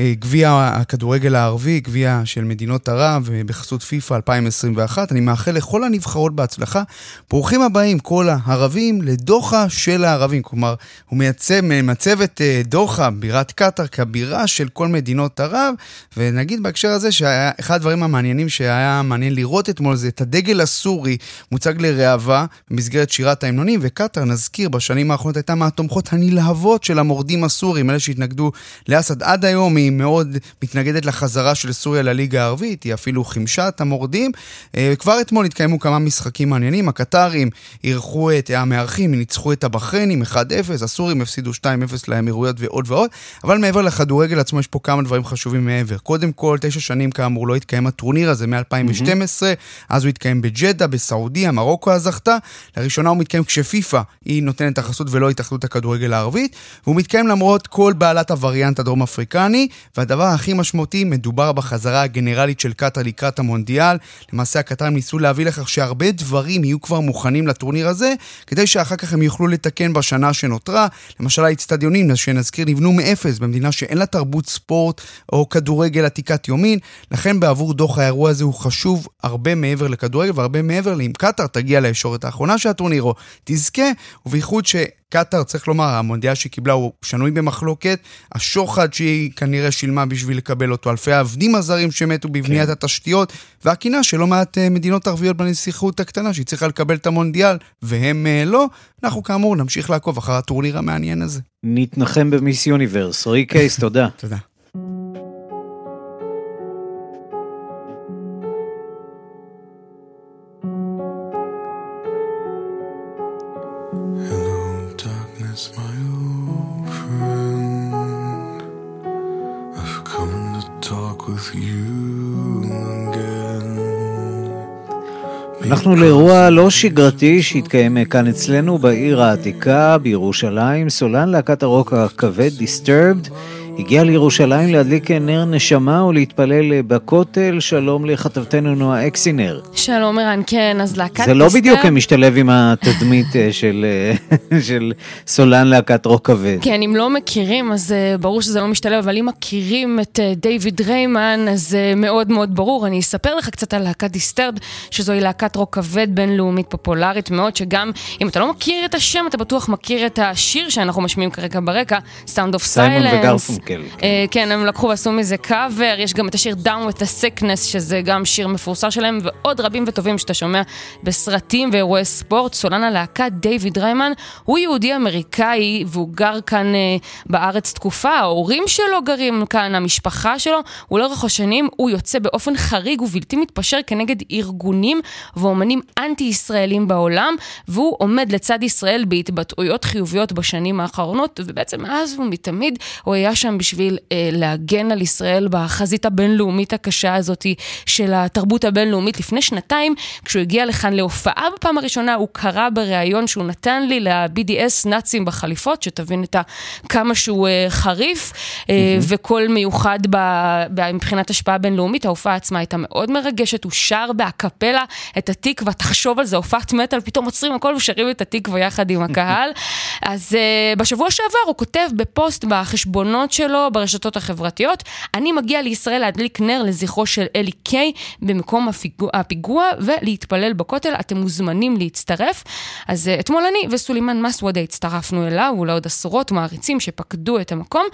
גביע הכדורגל הערבי, גביע של מדינות ערב בחסות פיפ"א 2021. אני מאחל לכל הנבחרות בהצלחה. ברוכים הבאים, כל הערבים, לדוחה של הערבים. כלומר, הוא מייצב, מצב את אה, דוחה, בירת קטאר, כבירה של כל מדינות ערב. ונגיד בהקשר הזה שאחד הדברים המעניינים שהיה מעניין לראות אתמול זה את הדגל הסורי מוצג לראווה במסגרת שירת ההמנונים, וקטאר, נזכיר, בשנים האחרונות הייתה מהתומכות הנלהבות של המורדים הסורים, אלה שהתנגדו לאסד עד היום, היא מאוד מתנגדת לחזרה של סוריה לליגה הערבית, היא אפילו חימשה את המורדים. אה, כבר אתמול התקיימו כמה משחקים מעניינים, הקטארים אירחו את המארחים, ניצחו את הבחריינים 1-0, הסורים הפסידו 2-0 לאמירויות ועוד ועוד, אבל מעבר לכדורגל עצמו יש פה כמה דברים חשובים מעבר. קודם כל, תשע שנים כאמור לא התקיים הטורניר הזה מ-2012, mm-hmm. אז הוא התקיים בג'דה, בסעודיה, מרוקו אז זכתה. לראשונה הוא מתקיים כשפיפ"א היא נותנת החסות ולא התאחדות הכדורגל הערבית, והוא מתקיים למרות כל בהלת הווריאנט הדרום אפריקני, והדבר הכי משמעותי, מדובר בחזרה הגנרלית של קטאר לקראת המונדיאל. למעשה הקטרים ניסו להביא לכך שהרבה דברים יהיו כבר מוכנים לטורניר הזה, כדי שאחר כך הם יוכלו לתקן בשנה שנותרה. למשל האצטדיונים, שנזכיר, נבנו מאפס במדינה שאין לה תרבות ספורט או כדורגל עתיקת יומין, לכן בעבור דוח האירוע הזה הוא חשוב הרבה מעבר לכדורגל והרבה מעבר לאם קטאר תגיע לישורת האחרונה של הטורניר או תזכה, ובייחוד ש... קטאר, צריך לומר, המונדיאל שהיא קיבלה הוא שנוי במחלוקת. השוחד שהיא כנראה שילמה בשביל לקבל אותו, אלפי העבדים הזרים שמתו בבניית כן. התשתיות, והקינה של לא מעט אה, מדינות ערביות בנסיכות הקטנה שהיא צריכה לקבל את המונדיאל, והם אה, לא. אנחנו כאמור נמשיך לעקוב אחר הטורניר המעניין הזה. נתנחם במיס יוניברס. רועי קייס, תודה. תודה. אנחנו לאירוע לא שגרתי שהתקיים כאן אצלנו בעיר העתיקה בירושלים. סולן להקת הרוק הכבד, Disturbed, הגיע לירושלים להדליק נר נשמה ולהתפלל בכותל. שלום לכתבתנו נועה אקסינר. שלום ערן, כן, אז להקת... זה לא בדיוק משתלב עם התדמית אה, של, אה, של סולן להקת רוק כבד. כן, אם לא מכירים, אז אה, ברור שזה לא משתלב, אבל אם מכירים את דיוויד דריימן, אז זה מאוד מאוד ברור. אני אספר לך קצת על להקת Disturbed, שזוהי להקת רוק כבד בינלאומית פופולרית מאוד, שגם אם אתה לא מכיר את השם, אתה בטוח מכיר את השיר שאנחנו משמיעים כרגע ברקע, Sound of Silence. שקל. כן, הם לקחו ועשו מזה קאבר, יש גם את השיר Down with the Sickness, שזה גם שיר מפורסם שלהם, ועוד רבים וטובים שאתה שומע בסרטים ואירועי ספורט. סולן הלהקה דיוויד ריימן הוא יהודי אמריקאי, והוא גר כאן בארץ תקופה, ההורים שלו גרים כאן, המשפחה שלו, ולאורך השנים הוא יוצא באופן חריג ובלתי מתפשר כנגד ארגונים ואומנים אנטי-ישראלים בעולם, והוא עומד לצד ישראל בהתבטאויות חיוביות בשנים האחרונות, ובעצם מאז ומתמיד הוא היה שם בשביל אה, להגן על ישראל בחזית הבינלאומית הקשה הזאת של התרבות הבינלאומית. לפני שנתיים, כשהוא הגיע לכאן להופעה בפעם הראשונה, הוא קרא בריאיון שהוא נתן לי ל-BDS נאצים בחליפות, שתבין את כמה שהוא אה, חריף אה, mm-hmm. וקול מיוחד ב, ב, מבחינת השפעה בינלאומית. ההופעה עצמה הייתה מאוד מרגשת, הוא שר באקפלה את התקווה, תחשוב על זה, הופעת מטאל, פתאום עוצרים הכל ושרים את התקווה יחד עם הקהל. אז uh, בשבוע שעבר הוא כותב בפוסט בחשבונות שלו ברשתות החברתיות, אני מגיע לישראל להדליק נר לזכרו של אלי קיי במקום הפיגוע, הפיגוע ולהתפלל בכותל, אתם מוזמנים להצטרף. אז uh, אתמול אני וסולימאן מסוודה הצטרפנו אליו ולעוד עשרות מעריצים שפקדו את המקום.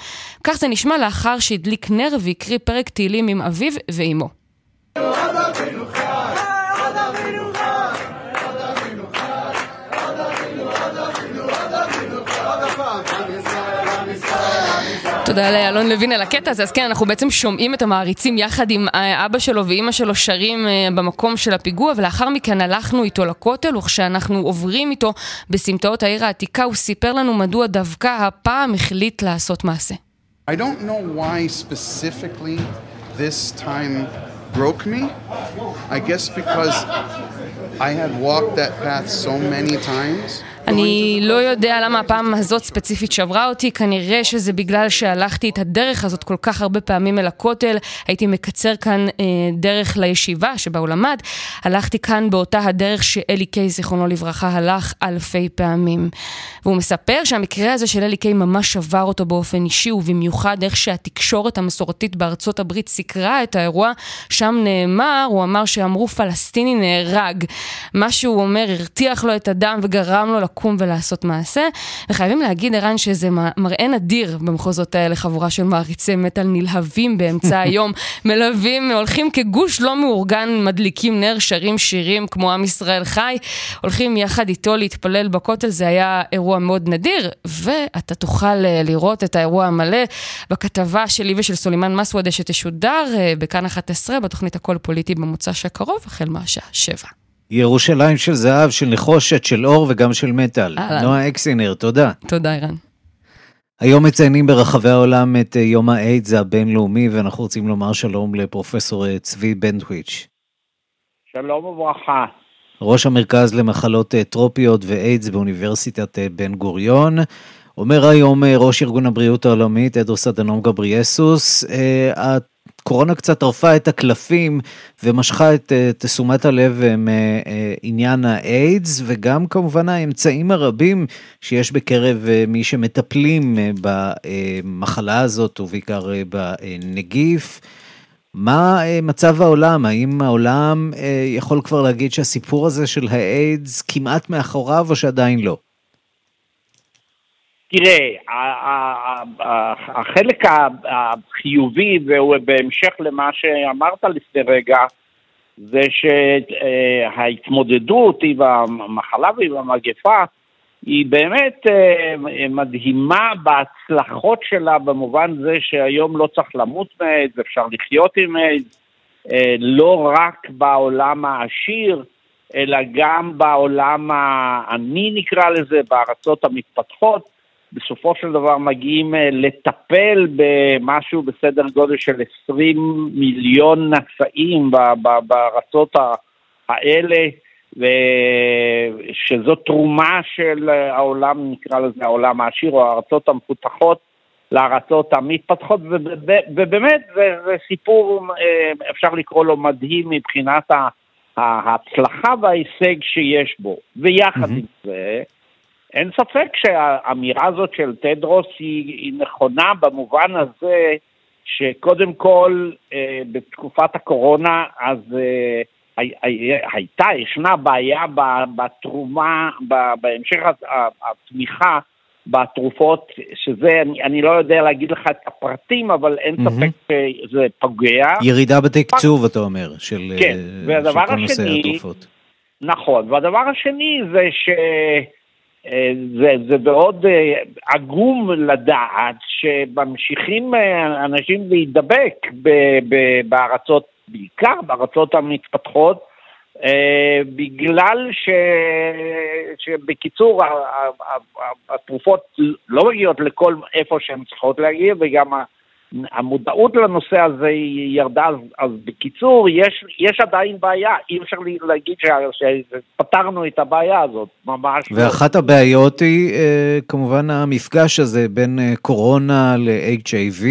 כך זה נשמע לאחר שהדליק נר והקריא פרק תהילים עם אביו ואימו. תודה לאלון לוין על הקטע הזה, אז כן, אנחנו בעצם שומעים את המעריצים יחד עם אבא שלו ואימא שלו שרים במקום של הפיגוע, ולאחר מכן הלכנו איתו לכותל, וכשאנחנו עוברים איתו בסמטאות העיר העתיקה, הוא סיפר לנו מדוע דווקא הפעם החליט לעשות מעשה. I don't know why specifically this time broke me. I guess because I had walked that path so many times. אני לא יודע למה הפעם הזאת ספציפית שברה אותי, כנראה שזה בגלל שהלכתי את הדרך הזאת כל כך הרבה פעמים אל הכותל, הייתי מקצר כאן אה, דרך לישיבה שבה הוא למד, הלכתי כאן באותה הדרך שאלי קיי, זיכרונו לברכה, הלך אלפי פעמים. והוא מספר שהמקרה הזה של אלי קיי ממש שבר אותו באופן אישי, ובמיוחד איך שהתקשורת המסורתית בארצות הברית סיקרה את האירוע, שם נאמר, הוא אמר שאמרו פלסטיני נהרג. מה שהוא אומר הרתיח לו את הדם וגרם לו לקום ולעשות מעשה, וחייבים להגיד, ערן, שזה מראה נדיר במחוזות האלה, חבורה של מעריצי מטאל נלהבים באמצע היום, מלווים, הולכים כגוש לא מאורגן, מדליקים נר, שרים שירים כמו עם ישראל חי, הולכים יחד איתו להתפלל בכותל, זה היה אירוע מאוד נדיר, ואתה תוכל לראות את האירוע המלא בכתבה שלי ושל סולימאן מסוודה שתשודר בכאן 11 בתוכנית הכל פוליטי במוצ"ש הקרוב, החל מהשעה 7. ירושלים של זהב, של נחושת, של אור וגם של מטאל. נועה אקסינר, תודה. תודה, אירן. היום מציינים ברחבי העולם את יום האיידס הבינלאומי, ואנחנו רוצים לומר שלום לפרופסור צבי בנטוויץ'. שלום וברכה. ראש המרכז למחלות טרופיות ואיידס באוניברסיטת בן גוריון. אומר היום ראש ארגון הבריאות העולמי, תדרוס אדנום גבריאסוס, הקורונה קצת טרפה את הקלפים ומשכה את תשומת הלב מעניין האיידס, וגם כמובן האמצעים הרבים שיש בקרב מי שמטפלים במחלה הזאת, ובעיקר בנגיף. מה מצב העולם? האם העולם יכול כבר להגיד שהסיפור הזה של האיידס כמעט מאחוריו או שעדיין לא? תראה, החלק החיובי, והוא בהמשך למה שאמרת לפני רגע, זה שההתמודדות עם המחלה ועם המגפה היא באמת מדהימה בהצלחות שלה במובן זה שהיום לא צריך למות מאיידס, אפשר לחיות עם איידס, לא רק בעולם העשיר, אלא גם בעולם העני נקרא לזה, בארצות המתפתחות. בסופו של דבר מגיעים לטפל במשהו בסדר גודל של 20 מיליון נשאים בארצות האלה, ושזו תרומה של העולם, נקרא לזה העולם העשיר או הארצות המפותחות לארצות המתפתחות, ובאמת זה, זה סיפור, אפשר לקרוא לו מדהים מבחינת ההצלחה וההישג שיש בו. ויחד mm-hmm. עם זה, אין ספק שהאמירה הזאת של טדרוס היא, היא נכונה במובן הזה שקודם כל אה, בתקופת הקורונה אז אה, הי, הי, הייתה, ישנה בעיה בתרומה, בהמשך התמיכה בתרופות, שזה, אני, אני לא יודע להגיד לך את הפרטים, אבל אין. ספק שזה פוגע. ירידה בתקצוב, אתה אומר, של כן, אה, והדבר של כל נושא השני- התרופות. נכון, והדבר השני זה ש... אה, זה, זה מאוד אה, עגום לדעת שממשיכים אה, אנשים להידבק ב- ב- בארצות, בעיקר בארצות המתפתחות, בגלל ש... שבקיצור התרופות לא מגיעות לכל איפה שהן צריכות להגיע וגם המודעות לנושא הזה ירדה, אז, אז בקיצור, יש, יש עדיין בעיה, אי אפשר להגיד שפתרנו את הבעיה הזאת, ממש לא. ואחת הבעיות היא אה, כמובן המפגש הזה בין אה, קורונה ל-HIV,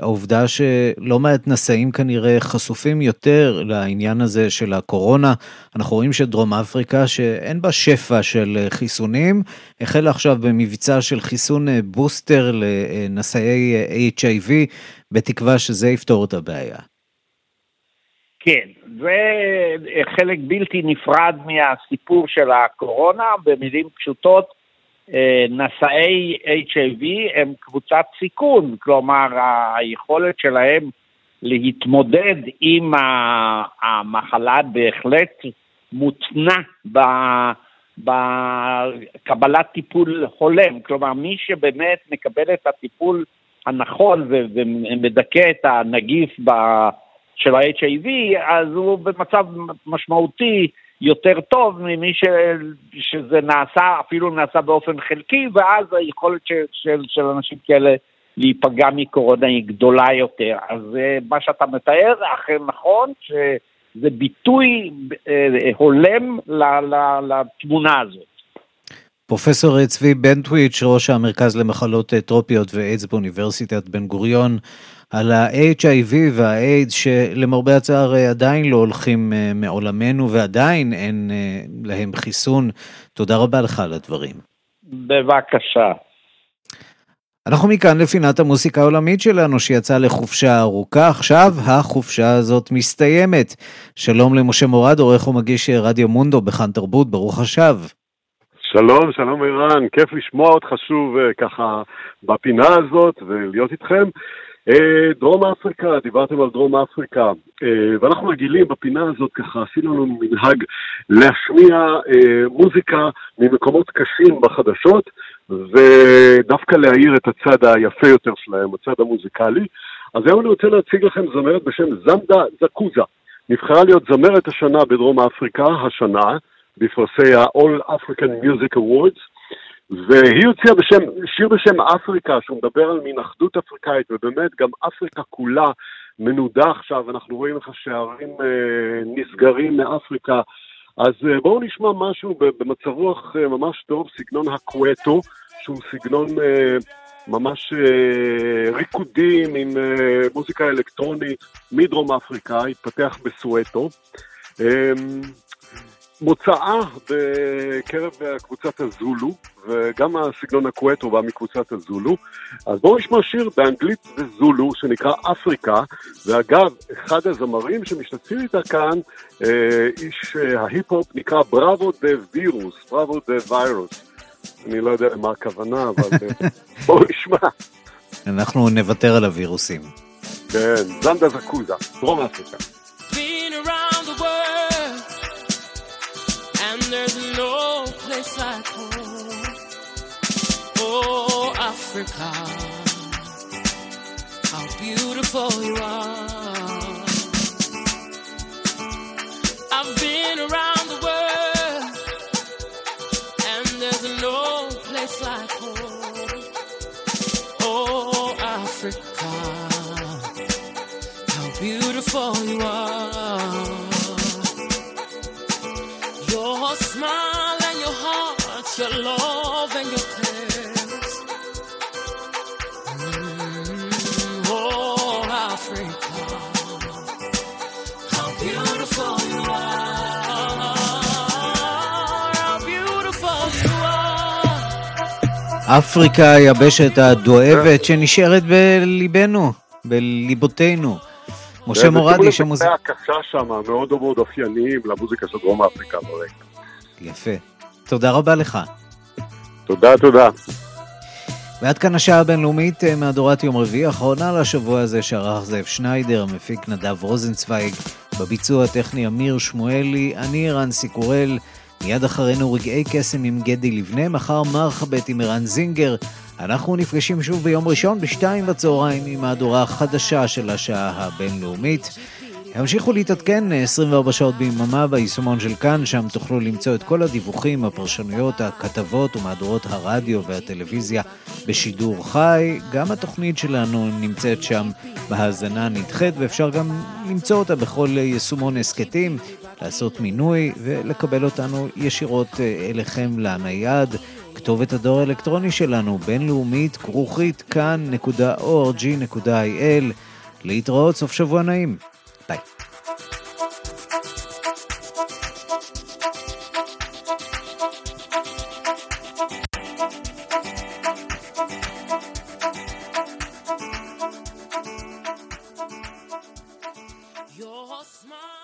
העובדה שלא מעט נשאים כנראה חשופים יותר לעניין הזה של הקורונה. אנחנו רואים שדרום אפריקה, שאין בה שפע של אה, חיסונים, החלה עכשיו במבצע של חיסון אה, בוסטר לנשאי אה, HIV, בתקווה שזה יפתור את הבעיה. כן, זה חלק בלתי נפרד מהסיפור של הקורונה, במילים פשוטות, אה, נשאי HIV הם קבוצת סיכון, כלומר היכולת שלהם להתמודד עם המחלה בהחלט מותנה בקבלת טיפול הולם, כלומר מי שבאמת מקבל את הטיפול הנכון ומדכא את הנגיף של ה-HIV, אז הוא במצב משמעותי יותר טוב ממי ש... שזה נעשה, אפילו נעשה באופן חלקי, ואז היכולת של, של, של אנשים כאלה להיפגע מקורונה היא גדולה יותר. אז אה, מה שאתה מתאר אכן נכון, שזה ביטוי אה, הולם לתמונה הזאת. פרופסור צבי בנטוויץ', ראש המרכז למחלות אה, טרופיות ואיידס באוניברסיטת בן גוריון, על ה-HIV וה-AIDS שלמרבה הצער אה, עדיין לא הולכים אה, מעולמנו ועדיין אין אה, להם חיסון. תודה רבה לך על הדברים. בבקשה. אנחנו מכאן לפינת המוסיקה העולמית שלנו שיצאה לחופשה ארוכה, עכשיו החופשה הזאת מסתיימת. שלום למשה מורד, עורך ומגיש רדיו מונדו בכאן תרבות, ברוך השב. שלום, שלום ערן, כיף לשמוע אותך שוב ככה בפינה הזאת ולהיות איתכם. אה, דרום אפריקה, דיברתם על דרום אפריקה, אה, ואנחנו רגילים בפינה הזאת, ככה עשינו לנו מנהג להשמיע אה, מוזיקה ממקומות קשים בחדשות, ודווקא להאיר את הצד היפה יותר שלהם, הצד המוזיקלי. אז היום אני רוצה להציג לכם זמרת בשם זמדה זקוזה. נבחרה להיות זמרת השנה בדרום אפריקה, השנה, בפרסי ה-All African Music Awards, והיא הוציאה בשם, שיר בשם אפריקה, שהוא מדבר על מין אחדות אפריקאית, ובאמת גם אפריקה כולה מנודה עכשיו, אנחנו רואים איך השערים אה, נסגרים מאפריקה. אז אה, בואו נשמע משהו במצב רוח אה, ממש טוב, סגנון הקווטו, שהוא סגנון אה, ממש אה, ריקודים עם אה, מוזיקה אלקטרונית מדרום אפריקה, התפתח בסואטו. אה, מוצאה בקרב קבוצת הזולו, וגם הסגנון הקוואיטו בא מקבוצת הזולו. אז בואו נשמע שיר באנגלית וזולו שנקרא אפריקה, ואגב, אחד הזמרים שמשתתפים איתה כאן, אה, איש אה, ההיפ-הופ נקרא בראבו דה וירוס, בראבו דה וירוס. אני לא יודע מה הכוונה, אבל אה, בואו נשמע. אנחנו נוותר על הווירוסים. כן, זנדה זקוזה, דרום אפריקה. There's no place like home. Oh, Africa, how beautiful you are. I've been around the world, and there's no place like home. Oh, Africa how beautiful you are. Your love and your cares. Mm, oh, Africa, how beautiful you are. How beautiful you are. אפריקה היבשת הדואבת שנשארת בליבנו, בליבותינו. משה מורד, איש המוזיקה. זה הקשה שם, מאוד מאוד אופייניים למוזיקה של דרום אפריקה ברקע. יפה. תודה רבה לך. תודה. תודה. ועד כאן השעה הבינלאומית אה, מהדורת יום רביעי, אחרונה לשבוע הזה שערך זאב שניידר, המפיק נדב רוזנצוויג, בביצוע הטכני אמיר שמואלי, אני רנסי קורל, מיד אחרינו רגעי קסם עם גדי לבנה, מחר מרחבת עם ערן זינגר. אנחנו נפגשים שוב ביום ראשון בשתיים בצהריים עם מהדורה החדשה של השעה הבינלאומית. המשיכו להתעדכן 24 שעות ביממה ביישומון של כאן, שם תוכלו למצוא את כל הדיווחים, הפרשנויות, הכתבות ומהדורות הרדיו והטלוויזיה בשידור חי. גם התוכנית שלנו נמצאת שם בהאזנה נדחית, ואפשר גם למצוא אותה בכל יישומון הסכתים, לעשות מינוי ולקבל אותנו ישירות אה, אליכם לנייד. כתובת הדואר האלקטרוני שלנו, בינלאומית, כרוכית, כאן.org.il. להתראות, סוף שבוע נעים.